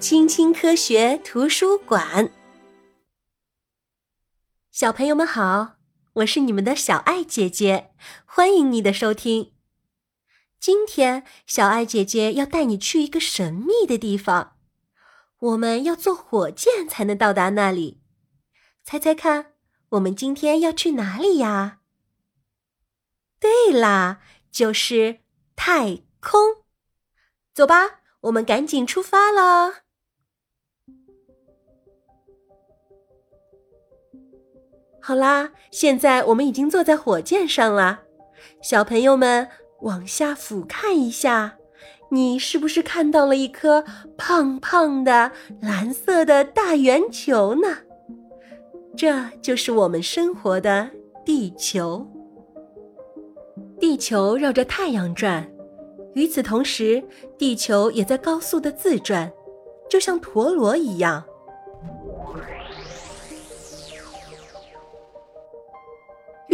青青科学图书馆，小朋友们好，我是你们的小爱姐姐，欢迎你的收听。今天，小爱姐姐要带你去一个神秘的地方，我们要坐火箭才能到达那里。猜猜看，我们今天要去哪里呀？对啦，就是太空。走吧，我们赶紧出发了。好啦，现在我们已经坐在火箭上了。小朋友们，往下俯瞰一下，你是不是看到了一颗胖胖的蓝色的大圆球呢？这就是我们生活的地球。地球绕着太阳转，与此同时，地球也在高速的自转，就像陀螺一样。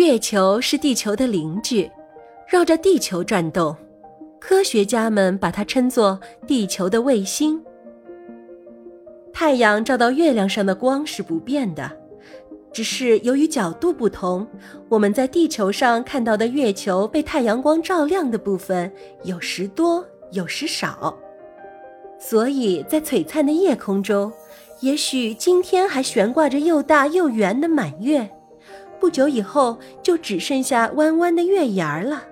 月球是地球的邻居，绕着地球转动。科学家们把它称作地球的卫星。太阳照到月亮上的光是不变的，只是由于角度不同，我们在地球上看到的月球被太阳光照亮的部分有时多，有时少。所以在璀璨的夜空中，也许今天还悬挂着又大又圆的满月。不久以后，就只剩下弯弯的月牙儿了。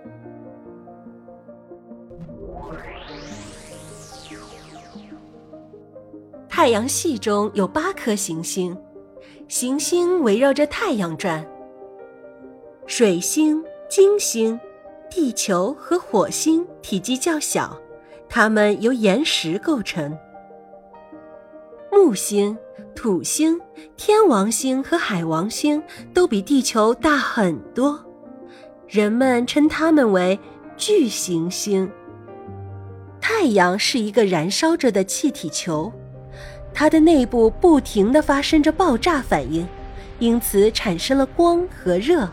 太阳系中有八颗行星，行星围绕着太阳转。水星、金星、地球和火星体积较小，它们由岩石构成。木星。土星、天王星和海王星都比地球大很多，人们称它们为巨行星。太阳是一个燃烧着的气体球，它的内部不停地发生着爆炸反应，因此产生了光和热。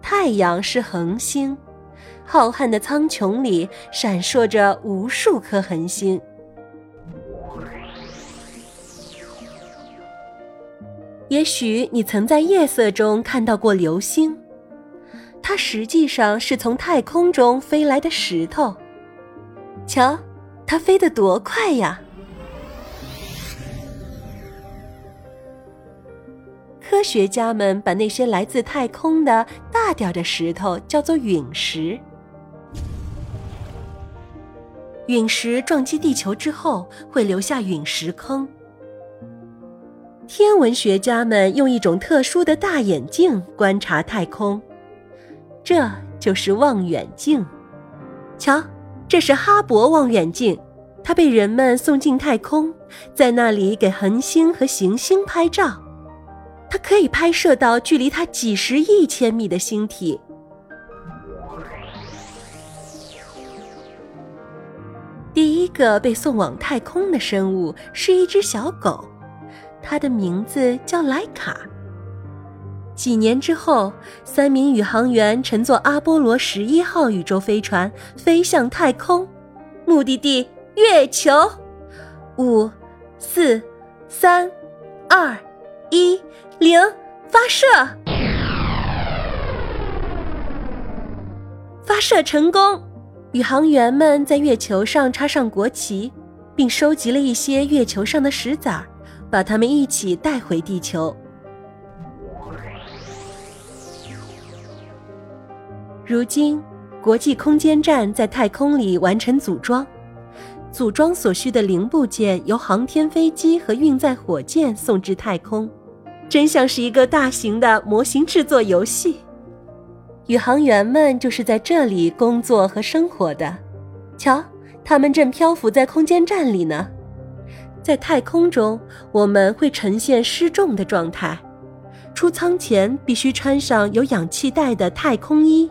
太阳是恒星，浩瀚的苍穹里闪烁着无数颗恒星。也许你曾在夜色中看到过流星，它实际上是从太空中飞来的石头。瞧，它飞得多快呀！科学家们把那些来自太空的大点的石头叫做陨石。陨石撞击地球之后，会留下陨石坑。天文学家们用一种特殊的大眼镜观察太空，这就是望远镜。瞧，这是哈勃望远镜，它被人们送进太空，在那里给恒星和行星拍照。它可以拍摄到距离它几十亿千米的星体。第一个被送往太空的生物是一只小狗。它的名字叫莱卡。几年之后，三名宇航员乘坐阿波罗十一号宇宙飞船飞向太空，目的地月球。五、四、三、二、一、零，发射！发射成功！宇航员们在月球上插上国旗，并收集了一些月球上的石子儿。把它们一起带回地球。如今，国际空间站在太空里完成组装，组装所需的零部件由航天飞机和运载火箭送至太空，真像是一个大型的模型制作游戏。宇航员们就是在这里工作和生活的。瞧，他们正漂浮在空间站里呢。在太空中，我们会呈现失重的状态。出舱前必须穿上有氧气袋的太空衣。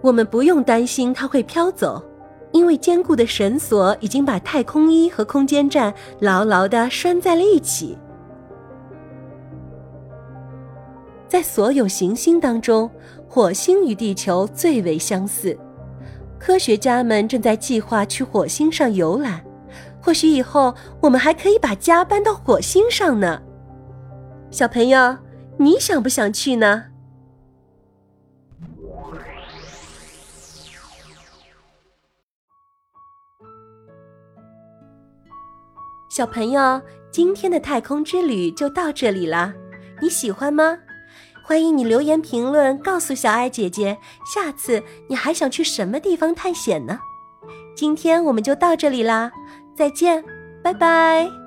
我们不用担心它会飘走，因为坚固的绳索已经把太空衣和空间站牢牢地拴在了一起。在所有行星当中，火星与地球最为相似。科学家们正在计划去火星上游览。或许以后我们还可以把家搬到火星上呢。小朋友，你想不想去呢？小朋友，今天的太空之旅就到这里了，你喜欢吗？欢迎你留言评论，告诉小爱姐姐，下次你还想去什么地方探险呢？今天我们就到这里啦，再见，拜拜。